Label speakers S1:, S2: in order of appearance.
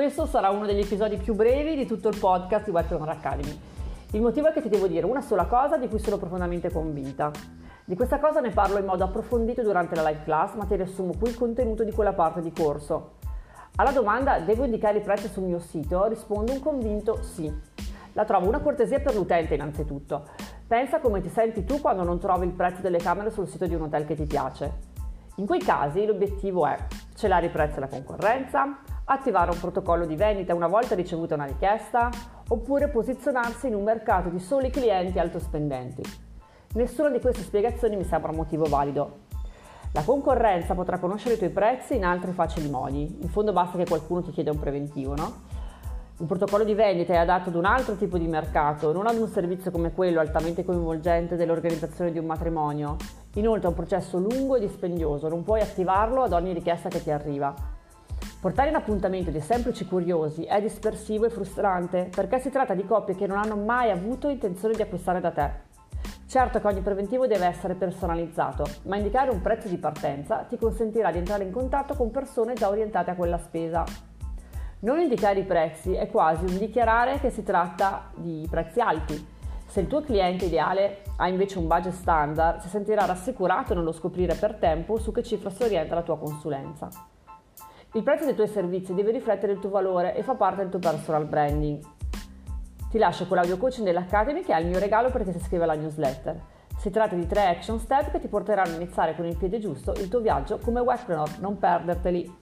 S1: Questo sarà uno degli episodi più brevi di tutto il podcast di Webpreneur Academy. Il motivo è che ti devo dire una sola cosa di cui sono profondamente convinta. Di questa cosa ne parlo in modo approfondito durante la live class, ma ti riassumo qui il contenuto di quella parte di corso. Alla domanda devo indicare i prezzi sul mio sito rispondo un convinto sì. La trovo una cortesia per l'utente innanzitutto. Pensa come ti senti tu quando non trovi il prezzo delle camere sul sito di un hotel che ti piace. In quei casi l'obiettivo è celare i prezzi alla concorrenza, attivare un protocollo di vendita una volta ricevuta una richiesta, oppure posizionarsi in un mercato di soli clienti altospendenti. Nessuna di queste spiegazioni mi sembra un motivo valido. La concorrenza potrà conoscere i tuoi prezzi in altri facili modi. In fondo basta che qualcuno ti chieda un preventivo, no? Un protocollo di vendita è adatto ad un altro tipo di mercato, non ad un servizio come quello altamente coinvolgente dell'organizzazione di un matrimonio. Inoltre è un processo lungo e dispendioso, non puoi attivarlo ad ogni richiesta che ti arriva. Portare in appuntamento dei semplici curiosi è dispersivo e frustrante perché si tratta di coppie che non hanno mai avuto intenzione di acquistare da te. Certo che ogni preventivo deve essere personalizzato, ma indicare un prezzo di partenza ti consentirà di entrare in contatto con persone già orientate a quella spesa. Non indicare i prezzi è quasi un dichiarare che si tratta di prezzi alti. Se il tuo cliente ideale ha invece un budget standard, si sentirà rassicurato nello scoprire per tempo su che cifra si orienta la tua consulenza. Il prezzo dei tuoi servizi deve riflettere il tuo valore e fa parte del tuo personal branding. Ti lascio con l'audio coaching dell'Academy che è il mio regalo perché si iscrive alla newsletter. Si tratta di tre action step che ti porteranno a iniziare con il piede giusto il tuo viaggio come webpreneur, non perderteli.